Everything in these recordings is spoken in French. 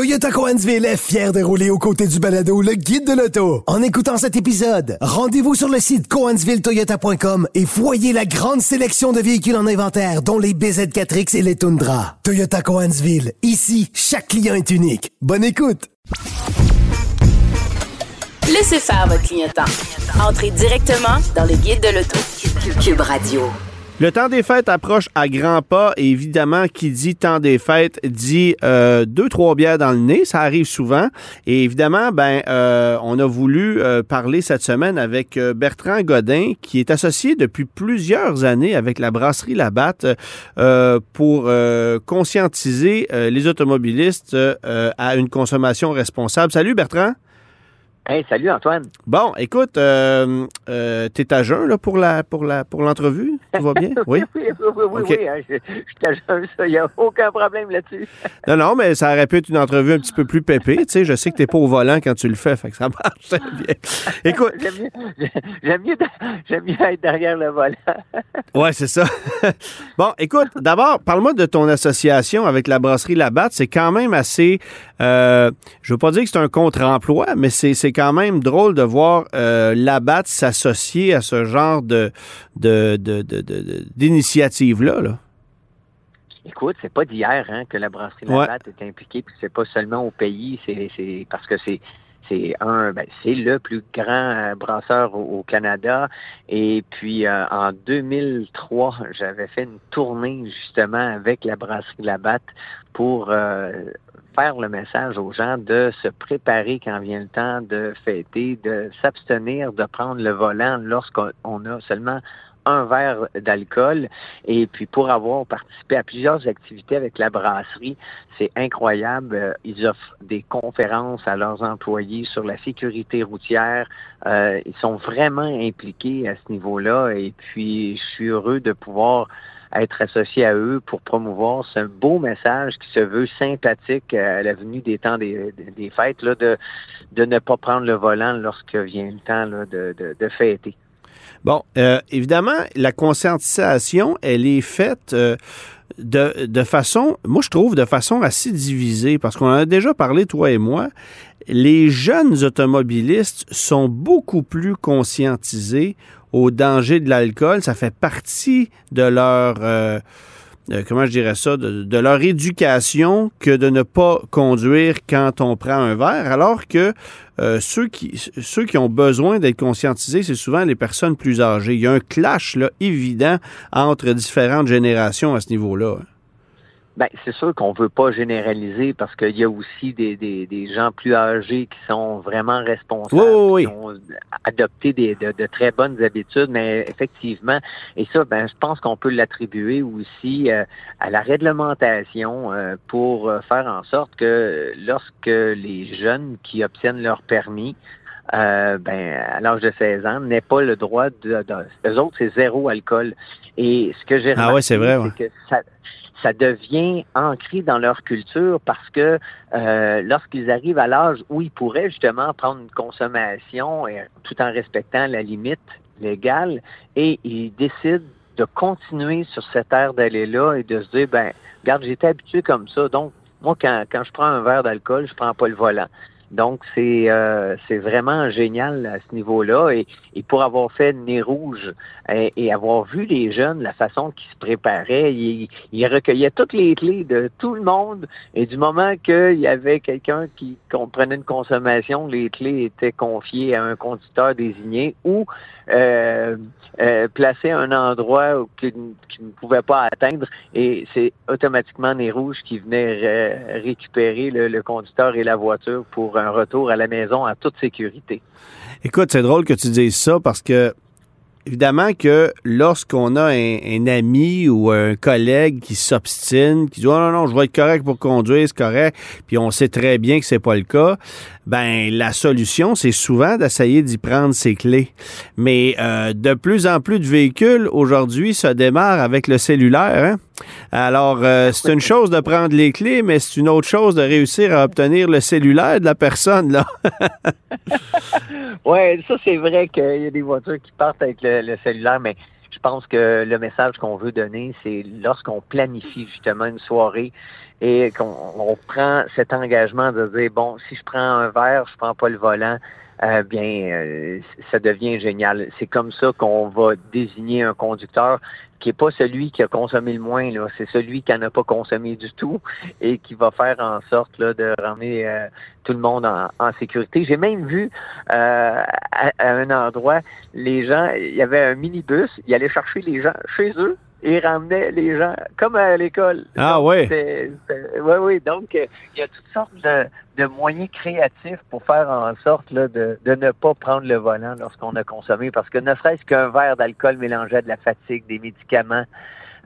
Toyota Coansville est fier de rouler aux côtés du balado le guide de l'auto. En écoutant cet épisode, rendez-vous sur le site coansvilletoyota.com et voyez la grande sélection de véhicules en inventaire, dont les BZ4X et les Tundra. Toyota Coansville, ici, chaque client est unique. Bonne écoute! Laissez faire votre clientèle. Entrez directement dans le guide de l'auto. Cube Radio. Le temps des fêtes approche à grands pas et évidemment, qui dit temps des fêtes dit euh, deux, trois bières dans le nez. Ça arrive souvent. Et évidemment, ben, euh, on a voulu euh, parler cette semaine avec Bertrand Godin, qui est associé depuis plusieurs années avec la brasserie Labatte pour conscientiser les automobilistes à une consommation responsable. Salut Bertrand. Hey, salut Antoine. Bon, écoute, euh, euh, t'es à jeun là, pour la pour la pour l'entrevue? Tout va bien? Oui? oui, oui, oui, oui, oui hein, je, suis à jeun, il n'y a aucun problème là-dessus. non, non, mais ça aurait pu être une entrevue un petit peu plus pépée. Tu sais, je sais que t'es pas au volant quand tu le fais, fait que ça marche très bien. Écoute. J'aime mieux, mieux, mieux, être derrière le volant. ouais, c'est ça. bon, écoute, d'abord, parle-moi de ton association avec la brasserie Labatte. C'est quand même assez. Euh, je veux pas dire que c'est un contre-emploi, mais c'est c'est quand même drôle de voir euh, Labatt s'associer à ce genre de, d'initiative-là. Là. Écoute, c'est pas d'hier hein, que la brasserie Labatt est impliquée, puis c'est pas seulement au pays, c'est, parce que c'est c'est un, ben, c'est le plus grand euh, brasseur au, Canada. Et puis euh, en 2003, j'avais fait une tournée justement avec la brasserie Labatt pour faire le message aux gens de se préparer quand vient le temps de fêter, de s'abstenir de prendre le volant lorsqu'on a seulement un verre d'alcool. Et puis pour avoir participé à plusieurs activités avec la brasserie, c'est incroyable. Euh, ils offrent des conférences à leurs employés sur la sécurité routière. Euh, ils sont vraiment impliqués à ce niveau-là. Et puis je suis heureux de pouvoir être associé à eux pour promouvoir ce beau message qui se veut sympathique à la venue des temps des, fêtes, là, de, de ne pas prendre le volant lorsque vient le temps de, de, fêter. Bon, euh, évidemment, la conscientisation, elle est faite euh, de, de, façon, moi je trouve, de façon assez divisée, parce qu'on en a déjà parlé, toi et moi. Les jeunes automobilistes sont beaucoup plus conscientisés au danger de l'alcool. Ça fait partie de leur, euh, euh, comment je dirais ça, de, leur éducation que de ne pas conduire quand on prend un verre, alors que euh, ceux, qui, ceux qui ont besoin d'être conscientisés, c'est souvent les personnes plus âgées. Il y a un clash là, évident entre différentes générations à ce niveau-là. Ben, c'est sûr qu'on veut pas généraliser parce qu'il y a aussi des, des, des, gens plus âgés qui sont vraiment responsables, qui ont adopté des, de, de, très bonnes habitudes, mais effectivement, et ça, ben, je pense qu'on peut l'attribuer aussi euh, à la réglementation euh, pour euh, faire en sorte que lorsque les jeunes qui obtiennent leur permis euh, ben, à l'âge de 16 ans, n'aient pas le droit de, de, autres, c'est zéro alcool. Et ce que j'ai ah ouais, c'est vrai, c'est que ça, ça devient ancré dans leur culture parce que euh, lorsqu'ils arrivent à l'âge où ils pourraient justement prendre une consommation et, tout en respectant la limite légale et ils décident de continuer sur cette aire d'aller-là et de se dire, ben, regarde, j'étais habitué comme ça, donc moi, quand, quand je prends un verre d'alcool, je prends pas le volant. Donc, c'est euh, vraiment génial à ce niveau-là. Et, pour avoir fait Nez Rouge et, avoir vu les jeunes, la façon qu'ils se préparaient, ils, ils, recueillaient toutes les clés de tout le monde. Et du moment qu'il y avait quelqu'un qui comprenait une consommation, les clés étaient confiées à un conducteur désigné ou euh, euh, placées à un endroit qui, ne pouvait pas atteindre. Et c'est automatiquement Nez Rouge qui venait récupérer le, le conducteur et la voiture pour un retour à la maison en toute sécurité. Écoute, c'est drôle que tu dises ça parce que évidemment que lorsqu'on a un, ami ou un collègue qui s'obstine, qui dit oh non non, je vais être correct pour conduire, c'est correct, puis on sait très bien que c'est pas le cas, ben la solution c'est souvent d'essayer d'y prendre ses clés. Mais euh, de plus en plus de véhicules aujourd'hui se démarrent avec le cellulaire. Hein? Alors euh, c'est une chose de prendre les clés, mais c'est une autre chose de réussir à obtenir le cellulaire de la personne là. ouais, ça c'est vrai qu'il y a des voitures qui partent avec le, cellulaire, mais je pense que le message qu'on veut donner, c'est lorsqu'on planifie justement une soirée et qu'on prend cet engagement de dire, bon, si je prends un verre, je prends pas le volant, euh, bien, euh, ça devient génial. C'est comme ça qu'on va désigner un conducteur qui est pas celui qui a consommé le moins, là, c'est celui qui n'en a pas consommé du tout et qui va faire en sorte là, de ramener euh, tout le monde en, sécurité. J'ai même vu à, un endroit, les gens, il y avait un minibus, il allait chercher les gens chez eux et ramenait les gens comme à l'école. Ah oui? Oui, oui. Donc, euh, il y a toutes sortes de, moyens créatifs pour faire en sorte là, de, ne pas prendre le volant lorsqu'on a consommé, parce que ne serait-ce qu'un verre d'alcool mélangé à de la fatigue, des médicaments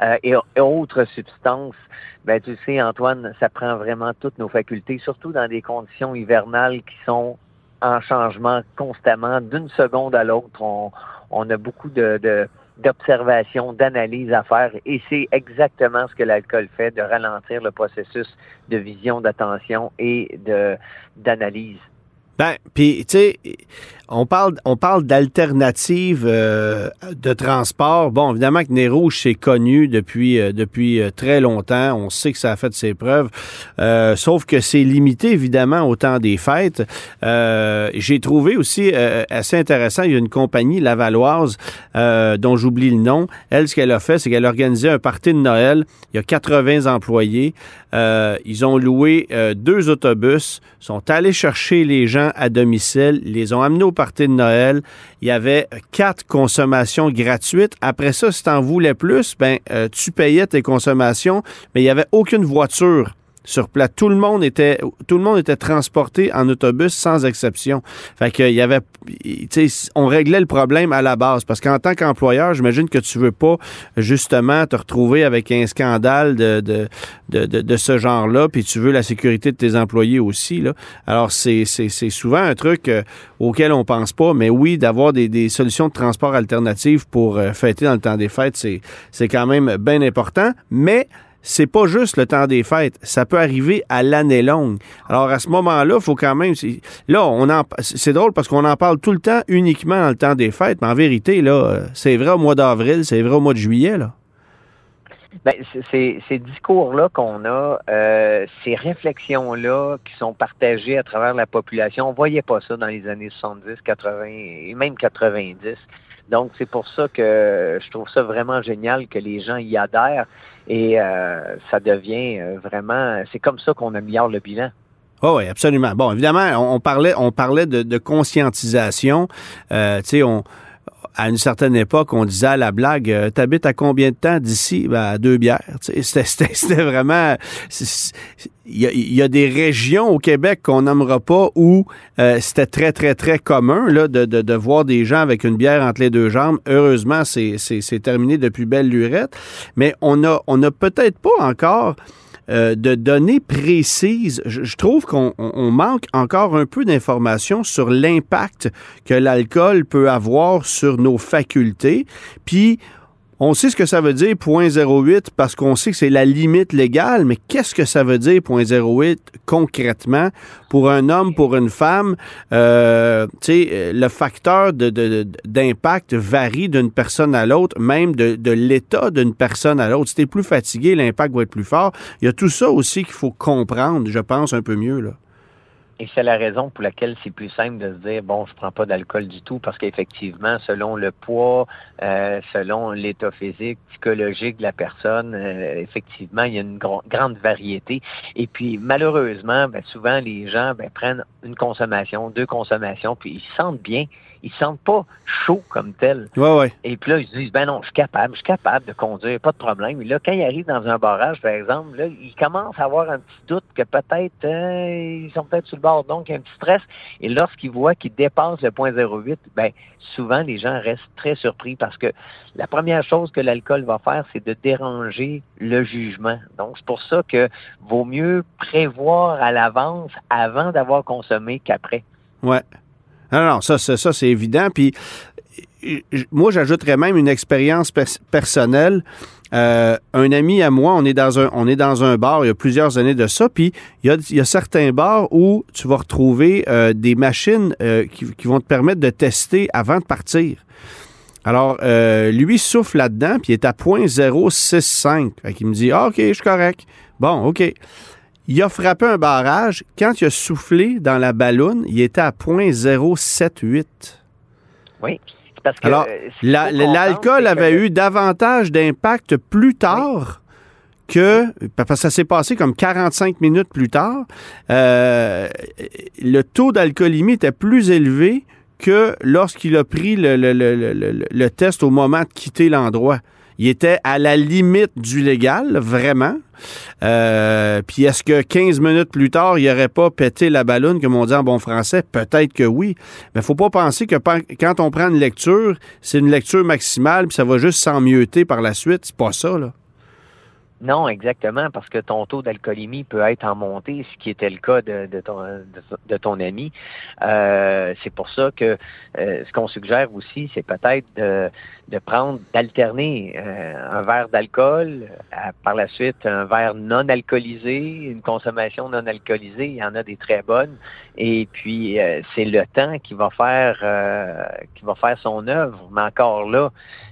euh, et, autres substances, ben tu sais, Antoine, ça prend vraiment toutes nos facultés, surtout dans des conditions hivernales qui sont en changement constamment, d'une seconde à l'autre. On, on a beaucoup de d'observation, d'analyse à faire. Et c'est exactement ce que l'alcool fait, de ralentir le processus de vision, d'attention et d'analyse. Ben, puis tu sais, on parle, d'alternatives euh, de transport. Bon, évidemment que Nez Rouge, c'est connu depuis, euh, euh, très longtemps. On sait que ça a fait ses preuves. sauf que c'est limité, évidemment, au temps des fêtes. J'ai trouvé aussi assez intéressant, il y a une compagnie lavalloise dont j'oublie le nom. Elle, ce qu'elle a fait, c'est qu'elle a organisé un party de Noël. Il y a 80 employés. ils ont loué deux autobus, sont allés chercher les gens à domicile, les ont amenés de Noël. Il y avait quatre consommations gratuites. Après ça, si tu en voulais plus, ben, euh, tu payais tes consommations, mais il n'y avait aucune voiture sur place. Tout le monde était, tout le monde était transporté en autobus sans exception. Fait qu'il y avait, on réglait le problème à la base parce qu'en tant qu'employeur, j'imagine que tu veux pas justement te retrouver avec un scandale de, de, de, de, ce genre-là, puis tu veux la sécurité de tes employés aussi. Là. Alors, c'est, souvent un truc euh, auquel on pense pas, mais oui, d'avoir des, des solutions de transport alternatives pour euh, fêter dans le temps des fêtes, c'est, c'est quand même bien important. Mais c'est pas juste le temps des fêtes, ça peut arriver à l'année longue. Alors à ce moment-là, faut quand même là on en c'est drôle parce qu'on en parle tout le temps uniquement dans le temps des fêtes, mais en vérité là, c'est vrai au mois d'avril, c'est vrai au mois de juillet là. Ben, ces, ces discours-là qu'on a, euh, ces réflexions-là qui sont partagées à travers la population, on voyait pas ça dans les années 70, 80 et même 90. Donc, c'est pour ça que je trouve ça vraiment génial que les gens y adhèrent et euh, ça devient euh, vraiment, c'est comme ça qu'on améliore le bilan. Oh oui, absolument. Bon, évidemment, on, parlait, on parlait de, conscientisation. Euh, tu sais, on à une certaine époque, on disait à la blague, euh, t'habites à combien de temps d'ici? Ben, à deux bières. C'était vraiment... Il y, a, des régions au Québec qu'on nommera pas où euh, c'était très, très, très commun là, de, de, de, voir des gens avec une bière entre les deux jambes. Heureusement, c'est terminé depuis belle lurette. Mais on a, on a peut-être pas encore euh, de données précises. Je, trouve qu'on manque encore un peu d'informations sur l'impact que l'alcool peut avoir sur nos facultés. Puis, on sait ce que ça veut dire 0.08 parce qu'on sait que c'est la limite légale, mais qu'est-ce que ça veut dire 0.08 concrètement pour un homme, pour une femme? Euh, euh le facteur d'impact varie d'une personne à l'autre, même de, de l'état d'une personne à l'autre. Si tu es plus fatigué, l'impact va être plus fort. Il y a tout ça aussi qu'il faut comprendre, je pense, un peu mieux. Là. Et c'est la raison pour laquelle c'est plus simple de se dire bon, je prends pas d'alcool du tout parce qu'effectivement, selon le poids, euh, selon l'état physique, psychologique de la personne, euh, effectivement, il y a une grande variété. Et puis malheureusement, ben, souvent les gens ben, prennent une consommation, deux consommations, puis ils se sentent bien ils se sentent pas chauds comme tel. Ouais, ouais. Et puis là, ils se disent, ben non, je suis capable, je suis capable de conduire, pas de problème. Et là, quand ils arrivent dans un barrage, par exemple, là, ils commencent à avoir un petit doute que peut-être euh, ils sont peut-être sur le bord, donc il y a un petit stress. Et lorsqu'ils voient qu'ils dépassent le point 0,8, ben souvent les gens restent très surpris parce que la première chose que l'alcool va faire, c'est de déranger le jugement. Donc c'est pour ça que vaut mieux prévoir à l'avance avant d'avoir consommé qu'après. Ouais. Non, non, ça, ça, c'est évident. Puis moi, j'ajouterais même une expérience personnelle. Euh, un ami à moi, on est dans un, on est dans un bar il y a plusieurs années de ça, puis il y a, certains bars où tu vas retrouver euh, des machines euh, qui, vont te permettre de tester avant de partir. Alors, lui souffle là-dedans, puis il est à 0.065. Fait qu'il me dit, ah, OK, je suis correct. Bon, OK. Il a frappé un barrage. Quand il a soufflé dans la ballonne, il était à 0.078. Oui. Parce que, Alors, l'alcool avait eu davantage d'impact plus tard que, parce que ça s'est passé comme 45 minutes plus tard, euh, le taux d'alcoolémie était plus élevé que lorsqu'il a pris le, test au moment de quitter l'endroit. Il était à la limite du légal, vraiment. Euh, puis est-ce que 15 minutes plus tard, il n'aurait pas pété la ballonne, comme on dit en bon français? Peut-être que oui. Mais faut pas penser que quand on prend une lecture, c'est une lecture maximale, puis ça va juste s'emmioter par la suite. C'est pas ça, là. Non, exactement, parce que ton taux d'alcoolémie peut être en montée, ce qui était le cas de, ton, ami. Euh, c'est pour ça que euh, ce qu'on suggère aussi, c'est peut-être de, de, prendre, d'alterner euh, un verre d'alcool, par la suite un verre non alcoolisé, une consommation non alcoolisée, il y en a des très bonnes, et puis c'est le temps qui va faire qui va faire son œuvre. Mais encore là,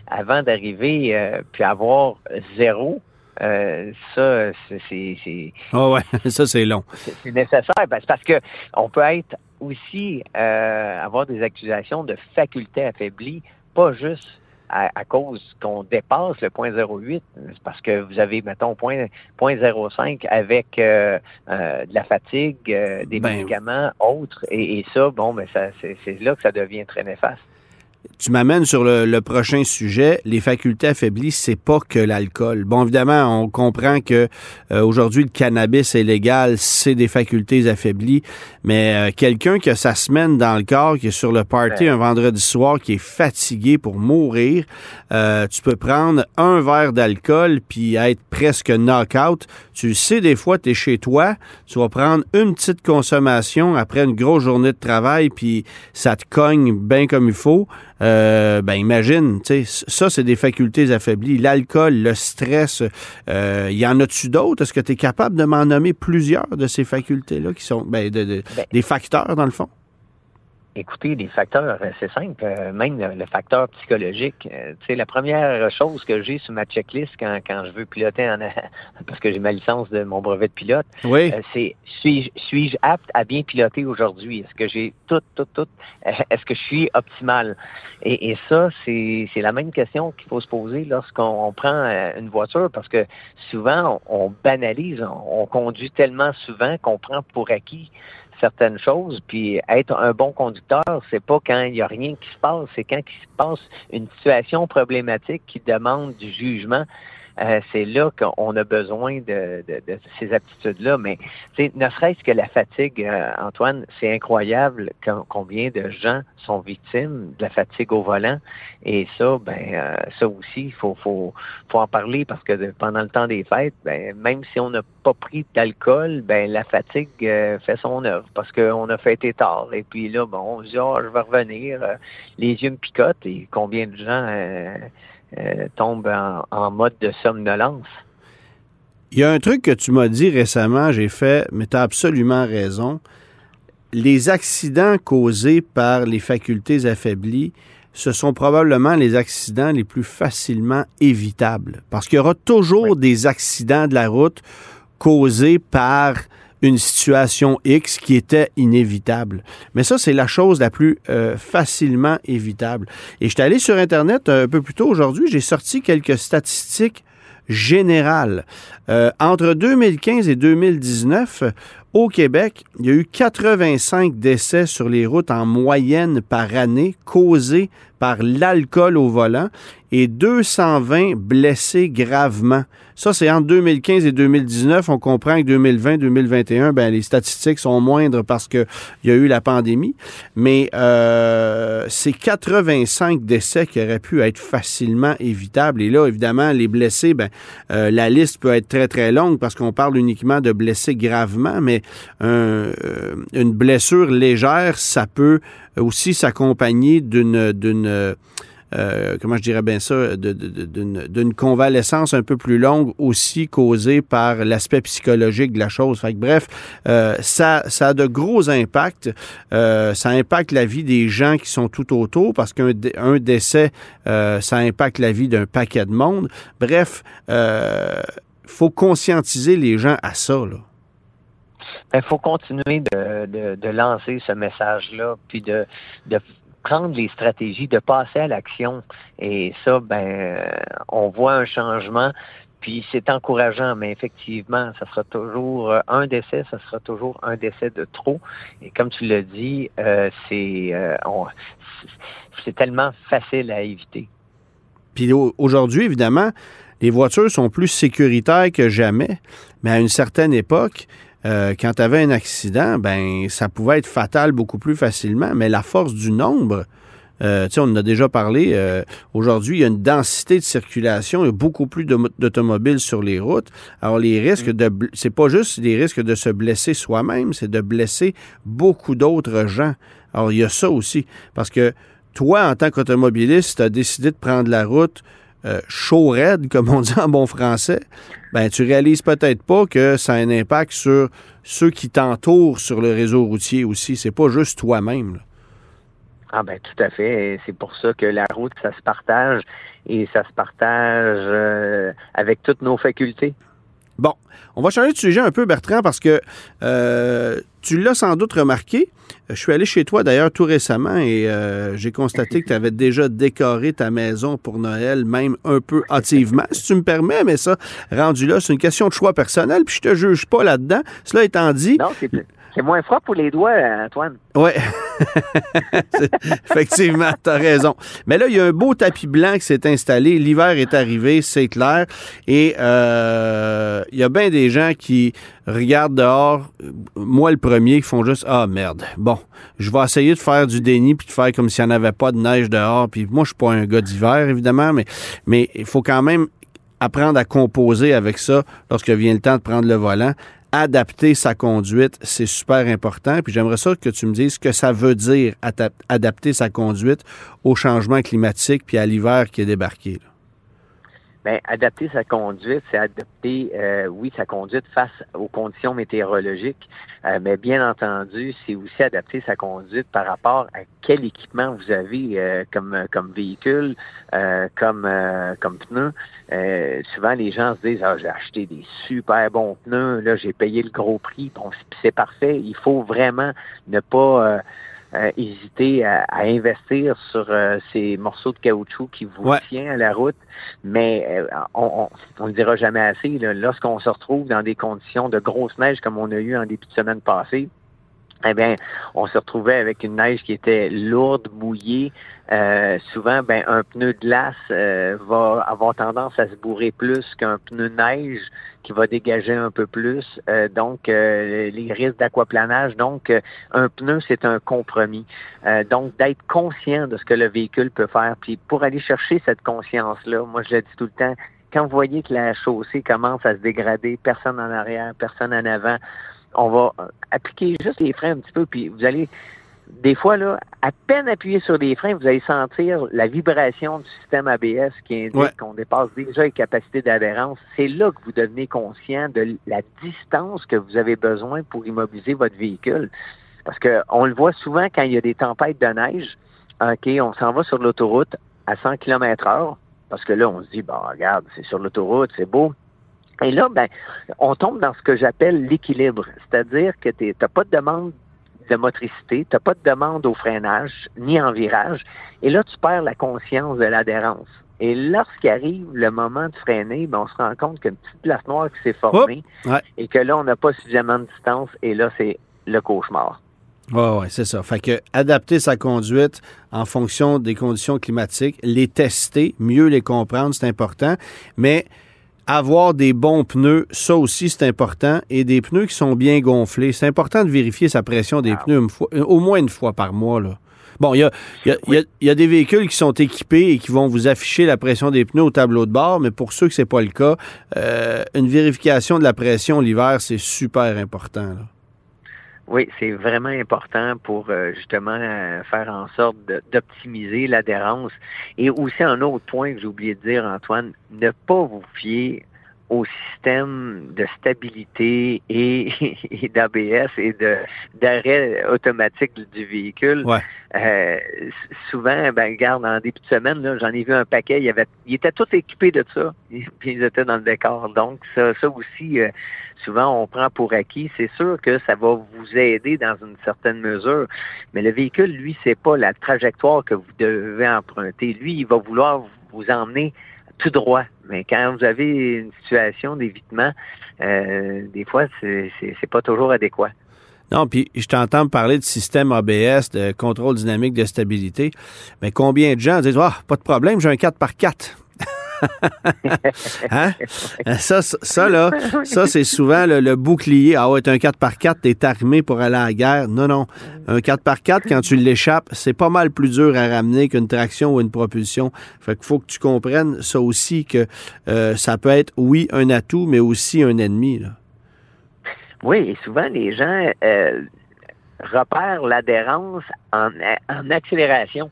avant d'arriver puis avoir zéro, euh, ça, c'est. Oh ouais, ça, c'est long. C'est nécessaire parce que on peut être aussi euh, avoir des accusations de faculté affaiblie, pas juste à, cause qu'on dépasse le point 0,8, parce que vous avez, mettons, point, point 0,5 avec euh, de la fatigue, des ben médicaments autres, et, et, ça, bon, ben ça, c'est là que ça devient très néfaste tu m'amènes sur le, prochain sujet. Les facultés affaiblies, c'est pas que l'alcool. Bon, évidemment, on comprend que euh, aujourd'hui le cannabis est légal, c'est des facultés affaiblies, mais euh, quelqu'un qui a sa semaine dans le corps, qui est sur le party un vendredi soir, qui est fatigué pour mourir, euh, tu peux prendre un verre d'alcool puis être presque knock-out. Tu sais, des fois, tu es chez toi, tu vas prendre une petite consommation après une grosse journée de travail, puis ça te cogne bien comme il faut. Euh, ben imagine, ça, c'est des facultés affaiblies. L'alcool, le stress, euh, y en a-tu d'autres? Est-ce que tu es capable de m'en nommer plusieurs de ces facultés-là qui sont ben, ben des facteurs, dans le fond? Écoutez, les facteurs, euh, c'est simple, euh, même le, facteur psychologique. Euh, tu sais, la première chose que j'ai sur ma checklist quand, quand je veux piloter en parce que j'ai ma licence de mon brevet de pilote, c'est suis-je suis apte à bien piloter aujourd'hui? Est-ce que j'ai tout, tout, tout, est-ce que je suis optimal? Et, et ça, c'est la même question qu'il faut se poser lorsqu'on prend une voiture parce que souvent, on, banalise, on conduit tellement souvent qu'on prend pour acquis certaines choses. Puis être un bon conducteur, c'est pas quand il y a rien qui se passe, c'est quand il se passe une situation problématique qui demande du jugement. Euh, c'est là qu'on a besoin de, ces aptitudes-là. Mais ne serait-ce que la fatigue, euh, Antoine, c'est incroyable combien de gens sont victimes de la fatigue au volant. Et ça, ben, euh, ça aussi, il faut, faut, faut en parler parce que pendant le temps des fêtes, ben, même si on n'a pas pris d'alcool, ben, la fatigue fait son œuvre parce qu'on a fêté tard. Et puis là, bon, on se dit, oh, je vais revenir. les yeux me picotent et combien de gens euh, tombe en, mode de somnolence. Il y a un truc que tu m'as dit récemment, j'ai fait, mais tu as absolument raison. Les accidents causés par les facultés affaiblies, ce sont probablement les accidents les plus facilement évitables. Parce qu'il y aura toujours des accidents de la route causés par une situation X qui était inévitable. Mais ça, c'est la chose la plus euh, facilement évitable. Et je suis allé sur Internet un peu plus tôt aujourd'hui, j'ai sorti quelques statistiques générales. Euh, entre 2015 et 2019, au Québec, il y a eu 85 décès sur les routes en moyenne par année causés par l'alcool au volant et 220 blessés gravement. Ça, c'est entre 2015 et 2019. On comprend que 2020-2021, ben, les statistiques sont moindres parce qu'il y a eu la pandémie. Mais euh, c'est 85 décès qui auraient pu être facilement évitables. Et là, évidemment, les blessés, ben, euh, la liste peut être très, très longue parce qu'on parle uniquement de blessés gravement, mais euh, une blessure légère, ça peut aussi s'accompagner d'une euh, comment je dirais bien ça, d'une convalescence un peu plus longue aussi causée par l'aspect psychologique de la chose. Fait que, bref, euh, ça, ça a de gros impacts. Euh, ça impacte la vie des gens qui sont tout autour parce qu'un un décès, ça impacte la vie d'un paquet de monde. Bref, faut conscientiser les gens à ça. Là. Il ben, faut continuer de, de, lancer ce message-là, puis de, de prendre les stratégies, de passer à l'action. Et ça, ben, on voit un changement. Puis c'est encourageant, mais effectivement, ça sera toujours euh, un décès, ça sera toujours un décès de trop. Et comme tu l'as dit, euh, c'est euh, c'est tellement facile à éviter. Puis aujourd'hui, évidemment, les voitures sont plus sécuritaires que jamais, mais à une certaine époque, euh, quand tu avais un accident, ben ça pouvait être fatal beaucoup plus facilement, mais la force du nombre, euh, on en a déjà parlé. Euh, aujourd'hui, il y a une densité de circulation, il y a beaucoup plus d'automobiles sur les routes. Alors, les risques mm. de. C'est pas juste des risques de se blesser soi-même, c'est de blesser beaucoup d'autres gens. Alors, il y a ça aussi. Parce que toi, en tant qu'automobiliste, tu as décidé de prendre la route euh, chaud raide, comme on dit en bon français, ben tu réalises peut-être pas que ça a un impact sur ceux qui t'entourent sur le réseau routier aussi. C'est pas juste toi-même. Ah ben tout à fait. C'est pour ça que la route, ça se partage et ça se partage euh, avec toutes nos facultés. Bon, on va changer de sujet un peu, Bertrand, parce que euh, tu l'as sans doute remarqué. Je suis allé chez toi d'ailleurs tout récemment et euh, j'ai constaté que tu avais déjà décoré ta maison pour Noël, même un peu hâtivement, si tu me permets, mais ça, rendu là, c'est une question de choix personnel, puis je te juge pas là-dedans. Cela étant dit. C'est moins froid pour les doigts, Antoine. Oui. Effectivement, tu as raison. Mais là, il y a un beau tapis blanc qui s'est installé. L'hiver est arrivé, c'est clair. Et euh, il y a bien des gens qui regardent dehors, moi le premier, qui font juste Ah merde. Bon, je vais essayer de faire du déni puis de faire comme s'il n'y en avait pas de neige dehors. Puis moi, je suis pas un gars d'hiver, évidemment, mais mais il faut quand même apprendre à composer avec ça lorsque vient le temps de prendre le volant adapter sa conduite, c'est super important. Puis j'aimerais ça que tu me dises ce que ça veut dire adapter sa conduite au changement climatique puis à l'hiver qui est débarqué. Bien, adapter sa conduite, c'est adapter, euh, oui, sa conduite face aux conditions météorologiques, euh, mais bien entendu, c'est aussi adapter sa conduite par rapport à quel équipement vous avez euh, comme comme véhicule, comme comme pneus. souvent, les gens se disent, ah, j'ai acheté des super bons pneus, là, j'ai payé le gros prix, c'est parfait. Il faut vraiment ne pas euh, hésiter à, investir sur euh, ces morceaux de caoutchouc qui vous tient à la route, mais euh, on ne le dira jamais assez. Lorsqu'on se retrouve dans des conditions de grosse neige comme on a eu en début de semaine passée, eh bien, on se retrouvait avec une neige qui était lourde, mouillée. Euh, souvent, ben, un pneu de glace euh, va avoir tendance à se bourrer plus qu'un pneu neige qui va dégager un peu plus. Euh, donc, les risques d'aquaplanage. Donc, un pneu, c'est un compromis. donc, d'être conscient de ce que le véhicule peut faire. Puis, pour aller chercher cette conscience-là, moi, je le dis tout le temps, quand vous voyez que la chaussée commence à se dégrader, personne en arrière, personne en avant, on va appliquer juste les freins un petit peu, puis vous allez, des fois, là, à peine appuyer sur les freins, vous allez sentir la vibration du système ABS qui indique qu'on dépasse déjà les capacités d'adhérence. C'est là que vous devenez conscient de la distance que vous avez besoin pour immobiliser votre véhicule. Parce que on le voit souvent quand il y a des tempêtes de neige. OK, on s'en va sur l'autoroute à 100 km heure. Parce que là, on se dit, bon, regarde, c'est sur l'autoroute, c'est beau. Et là, ben, on tombe dans ce que j'appelle l'équilibre, c'est-à-dire que tu n'as pas de demande de motricité, tu n'as pas de demande au freinage, ni en virage, et là, tu perds la conscience de l'adhérence. Et lorsqu'arrive le moment de freiner, ben, on se rend compte qu'il y a une petite place noire qui s'est formée et que là, on n'a pas suffisamment de distance et là, c'est le cauchemar. Oui, oui, c'est ça. Fait que adapter sa conduite en fonction des conditions climatiques, les tester, mieux les comprendre, c'est important. Mais avoir des bons pneus, ça aussi c'est important, et des pneus qui sont bien gonflés. C'est important de vérifier sa pression des ah. pneus au moins une fois par mois. Là. Bon, il y a, y a, des véhicules qui sont équipés et qui vont vous afficher la pression des pneus au tableau de bord, mais pour ceux que ce n'est pas le cas, euh, une vérification de la pression l'hiver, c'est super important. Oui, c'est vraiment important pour euh, justement euh, faire en sorte d'optimiser l'adhérence. Et aussi un autre point que j'ai oublié de dire, Antoine, ne pas vous fier au système de stabilité et, d'ABS et de d'arrêt automatique du véhicule. Euh, souvent, ben, regarde, en début de semaine, j'en ai vu un paquet, il, y avait, il était tout équipé de ça, puis ils étaient dans le décor. Donc, ça, ça aussi, euh, souvent, on prend pour acquis. C'est sûr que ça va vous aider dans une certaine mesure, mais le véhicule, lui, c'est pas la trajectoire que vous devez emprunter. Lui, il va vouloir vous emmener Mais quand vous avez une situation d'évitement, euh, des fois, c'est pas toujours adéquat. Non, puis je t'entends parler de système ABS, de contrôle dynamique de stabilité. Mais combien de gens disent Ah, pas de problème, j'ai un 4 par 4 hein? Ça, ça, là, ça, c'est souvent le, bouclier. Ah ouais, un 4 par 4 t'es armé pour aller à la guerre. Non, non. Un 4 par 4 quand tu l'échappes, c'est pas mal plus dur à ramener qu'une traction ou une propulsion. Fait qu'il faut que tu comprennes ça aussi, que euh, ça peut être, oui, un atout, mais aussi un ennemi. Là. Oui, et souvent, les gens euh, repèrent l'adhérence en, en accélération.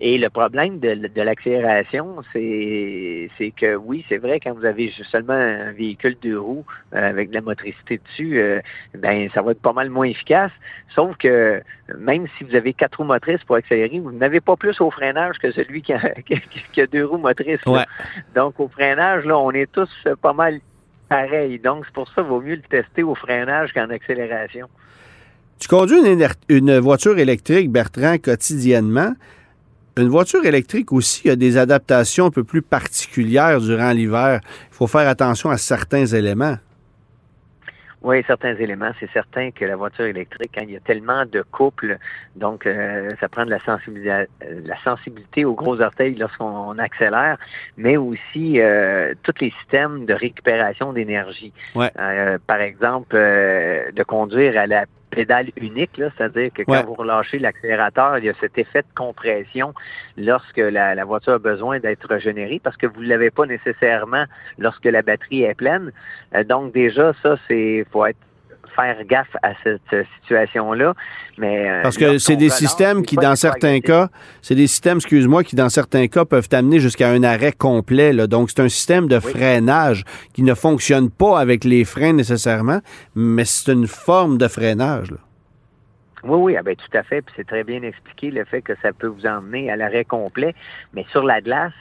Et le problème de, de l'accélération, c'est, c'est que oui, c'est vrai, quand vous avez seulement un véhicule de roues euh, avec de la motricité dessus, euh, ben ça va être pas mal moins efficace. Sauf que même si vous avez quatre roues motrices pour accélérer, vous n'avez pas plus au freinage que celui qui a, qui a deux roues motrices. Donc au freinage, là, on est tous pas mal pareils. Donc c'est pour ça qu'il vaut mieux le tester au freinage qu'en accélération. Tu conduis une, une voiture électrique, Bertrand, quotidiennement. Une voiture électrique aussi a des adaptations un peu plus particulières durant l'hiver. Il faut faire attention à certains éléments. Oui, certains éléments. C'est certain que la voiture électrique, quand il y a tellement de couples, donc euh, ça prend de la sensibilité, euh, la sensibilité aux gros orteils lorsqu'on accélère, mais aussi euh, tous les systèmes de récupération d'énergie. par exemple, de conduire à la pédale unique, c'est-à-dire que quand vous relâchez l'accélérateur, il y a cet effet de compression lorsque la, voiture a besoin d'être régénérée parce que vous ne l'avez pas nécessairement lorsque la batterie est pleine. Euh, donc déjà, ça, c'est faut être faire gaffe à cette situation-là. Mais euh, parce que c'est des systèmes qui, dans certains cas, c'est des systèmes, excuse-moi, qui dans certains cas peuvent amener jusqu'à un arrêt complet. Donc c'est un système de freinage qui ne fonctionne pas avec les freins nécessairement, mais c'est une forme de freinage. Oui, oui, ah ben, tout à fait. Puis c'est très bien expliqué le fait que ça peut vous emmener à l'arrêt complet. Mais sur la glace,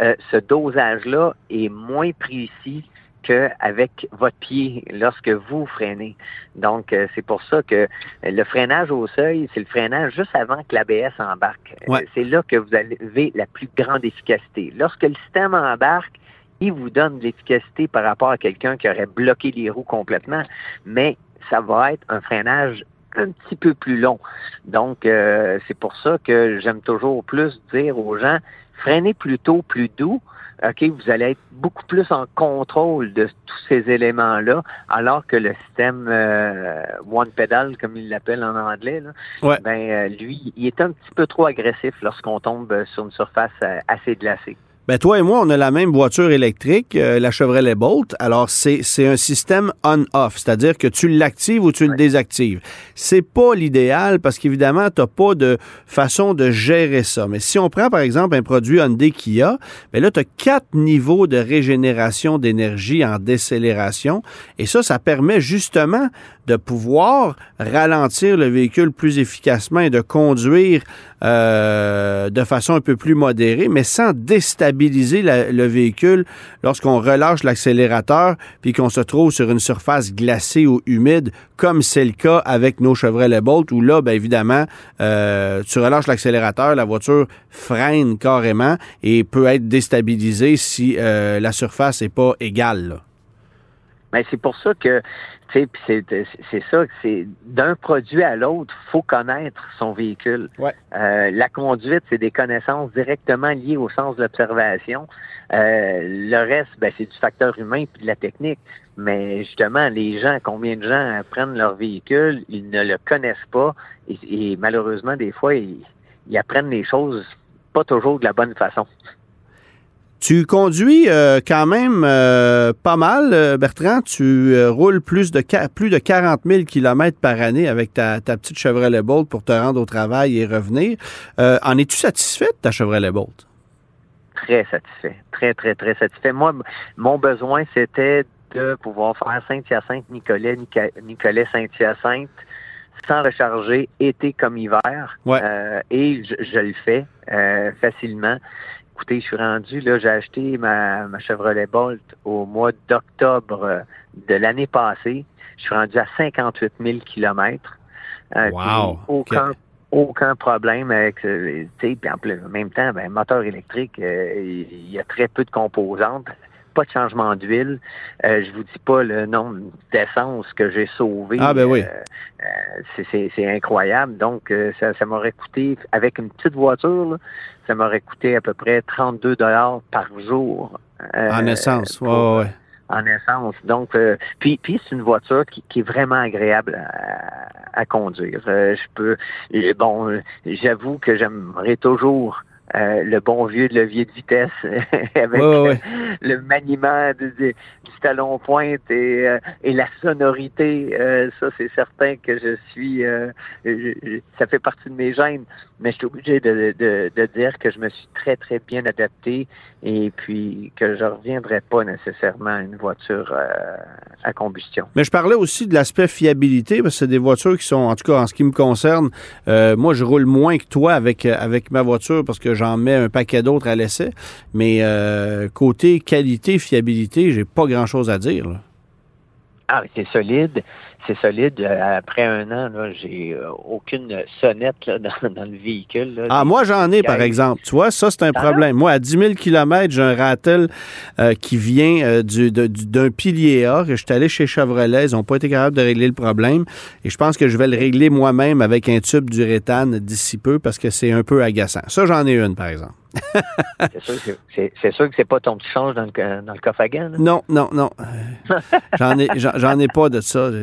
euh, ce dosage-là est moins précis qu'avec votre pied lorsque vous freinez. Donc, euh, c'est pour ça que le freinage au seuil, c'est le freinage juste avant que l'ABS embarque. Euh, c'est là que vous avez la plus grande efficacité. Lorsque le système embarque, il vous donne de l'efficacité par rapport à quelqu'un qui aurait bloqué les roues complètement, mais ça va être un freinage un petit peu plus long. Donc, euh, c'est pour ça que j'aime toujours plus dire aux gens, freinez plutôt plus doux, OK, vous allez être beaucoup plus en contrôle de tous ces éléments-là, alors que le système euh, One Pedal, comme il l'appelle en anglais, ben, euh, lui, il est un petit peu trop agressif lorsqu'on tombe sur une surface euh, assez glacée. Ben toi et moi, on a la même voiture électrique, euh, la Chevrolet Bolt. Alors, c'est, c'est un système on-off, c'est-à-dire que tu l'actives ou tu le désactives. C'est pas l'idéal parce qu'évidemment, tu n'as pas de façon de gérer ça. Mais si on prend, par exemple, un produit Hyundai Kia, ben là, tu as quatre niveaux de régénération d'énergie en décélération. Et ça, ça permet justement de pouvoir ralentir le véhicule plus efficacement et de conduire euh, de façon un peu plus modérée, mais sans déstabiliser le véhicule lorsqu'on relâche l'accélérateur puis qu'on se trouve sur une surface glacée ou humide, comme c'est le cas avec nos Chevrolet Bolt, où là, bien évidemment, euh, tu relâches l'accélérateur, la voiture freine carrément et peut être déstabilisée si euh, la surface n'est pas égale. Mais ben, c'est pour ça que c'est ça, c'est d'un produit à l'autre, faut connaître son véhicule. Euh, la conduite, c'est des connaissances directement liées au sens d'observation. Euh, le reste, ben, c'est du facteur humain puis de la technique. Mais justement, les gens, combien de gens apprennent leur véhicule, ils ne le connaissent pas et, malheureusement, des fois, ils apprennent les choses pas toujours de la bonne façon Tu conduis euh, quand même euh, pas mal, Bertrand. Tu roules plus de, plus de 40 000 km par année avec ta, petite Chevrolet Bolt pour te rendre au travail et revenir. en es-tu satisfait de ta Chevrolet Bolt? Très satisfait. Très, très, très satisfait. Moi, mon besoin, c'était de pouvoir faire Saint-Hyacinthe, Nicolet, Nicolet, Saint-Hyacinthe sans recharger été comme hiver. Euh, et je, le fais euh, facilement. Écoutez, je suis rendu, là, j'ai acheté ma, Chevrolet Bolt au mois d'octobre de l'année passée. Je suis rendu à 58 000 kilomètres. Euh, wow. Aucun, aucun problème avec, tu sais, puis en, même temps, ben, moteur électrique, il y a très peu de composantes pas de changement d'huile. Euh, je vous dis pas le nombre d'essence que j'ai sauvé. Ah ben oui. Euh, euh, c'est incroyable. Donc, ça, ça m'aurait coûté, avec une petite voiture, ça m'aurait coûté à peu près 32 dollars par jour. en essence, ouais, En essence. Donc, puis, puis c'est une voiture qui, qui, est vraiment agréable à, conduire. je peux, bon, j'avoue que j'aimerais toujours euh, le bon vieux levier de vitesse avec le maniement du talon pointe et, euh, et la sonorité. Euh, ça, c'est certain que je suis, ça fait partie de mes gènes, mais je suis obligé de, de, de, dire que je me suis très, très bien adapté et puis que je ne reviendrai pas nécessairement à une voiture à combustion. Mais je parlais aussi de l'aspect fiabilité, parce que c'est des voitures qui sont, en tout cas en ce qui me concerne, moi, je roule moins que toi avec, avec ma voiture parce que j'en mets un paquet d'autres à l'essai. Mais euh, côté qualité, fiabilité, j'ai pas grand-chose à dire. Ah, c'est solide c'est solide. Euh, après un an, là, j'ai euh, aucune sonnette dans, le véhicule. ah, moi, j'en ai, par exemple. Tu vois, ça, c'est un problème. Moi, à 10 000 km, j'ai un rattle euh, qui vient d'un pilier A je suis allé chez Chevrolet. Ils n'ont pas été capables de régler le problème. Et je pense que je vais le régler moi-même avec un tube d'uréthane d'ici peu parce que c'est un peu agaçant. Ça, j'en ai une, par exemple c'est sûr, que c'est pas ton petit change dans le, dans le coffre à gants. Non, non, non. J'en ai, j'en ai pas de ça.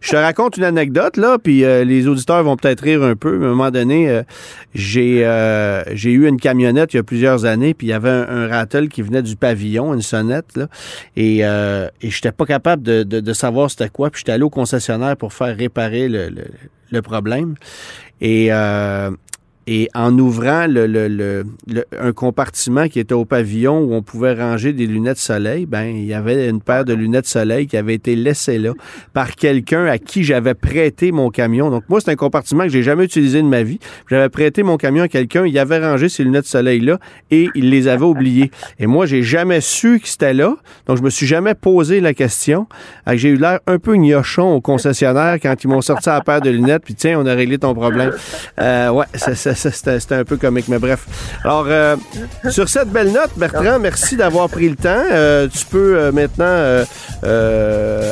je te raconte une anecdote, là, puis euh, les auditeurs vont peut-être rire un peu, mais à un moment donné, euh, j'ai, euh, j'ai eu une camionnette il y a plusieurs années, puis il y avait un, rattle qui venait du pavillon, une sonnette, là, et, et j'étais pas capable de, de, savoir c'était quoi, puis j'étais allé au concessionnaire pour faire réparer le, le, le problème. Et euh, et en ouvrant le, le, le, un compartiment qui était au pavillon où on pouvait ranger des lunettes soleil, ben il y avait une paire de lunettes soleil qui avait été laissée là par quelqu'un à qui j'avais prêté mon camion. Donc moi c'est un compartiment que j'ai jamais utilisé de ma vie. J'avais prêté mon camion à quelqu'un, il avait rangé ces lunettes soleil là et il les avait oubliées. Et moi j'ai jamais su que c'était là, donc je me suis jamais posé la question. J'ai eu l'air un peu gnochon au concessionnaire quand ils m'ont sorti la paire de lunettes puis tiens on a réglé ton problème. Euh, ouais, ça c'était un peu comique, mais bref. Alors, euh, sur cette belle note, Bertrand, merci d'avoir pris le temps. Euh, tu peux euh, maintenant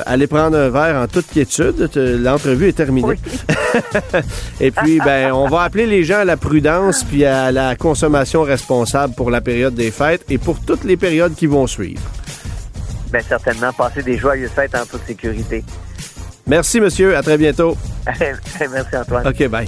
aller prendre un verre en toute quiétude. L'entrevue est terminée. Et puis, ben, on va appeler les gens à la prudence puis à la consommation responsable pour la période des fêtes et pour toutes les périodes qui vont suivre. Bien, certainement. Passer des joyeuses fêtes en toute sécurité. Merci, monsieur. À très bientôt. Merci, Antoine. OK, bye.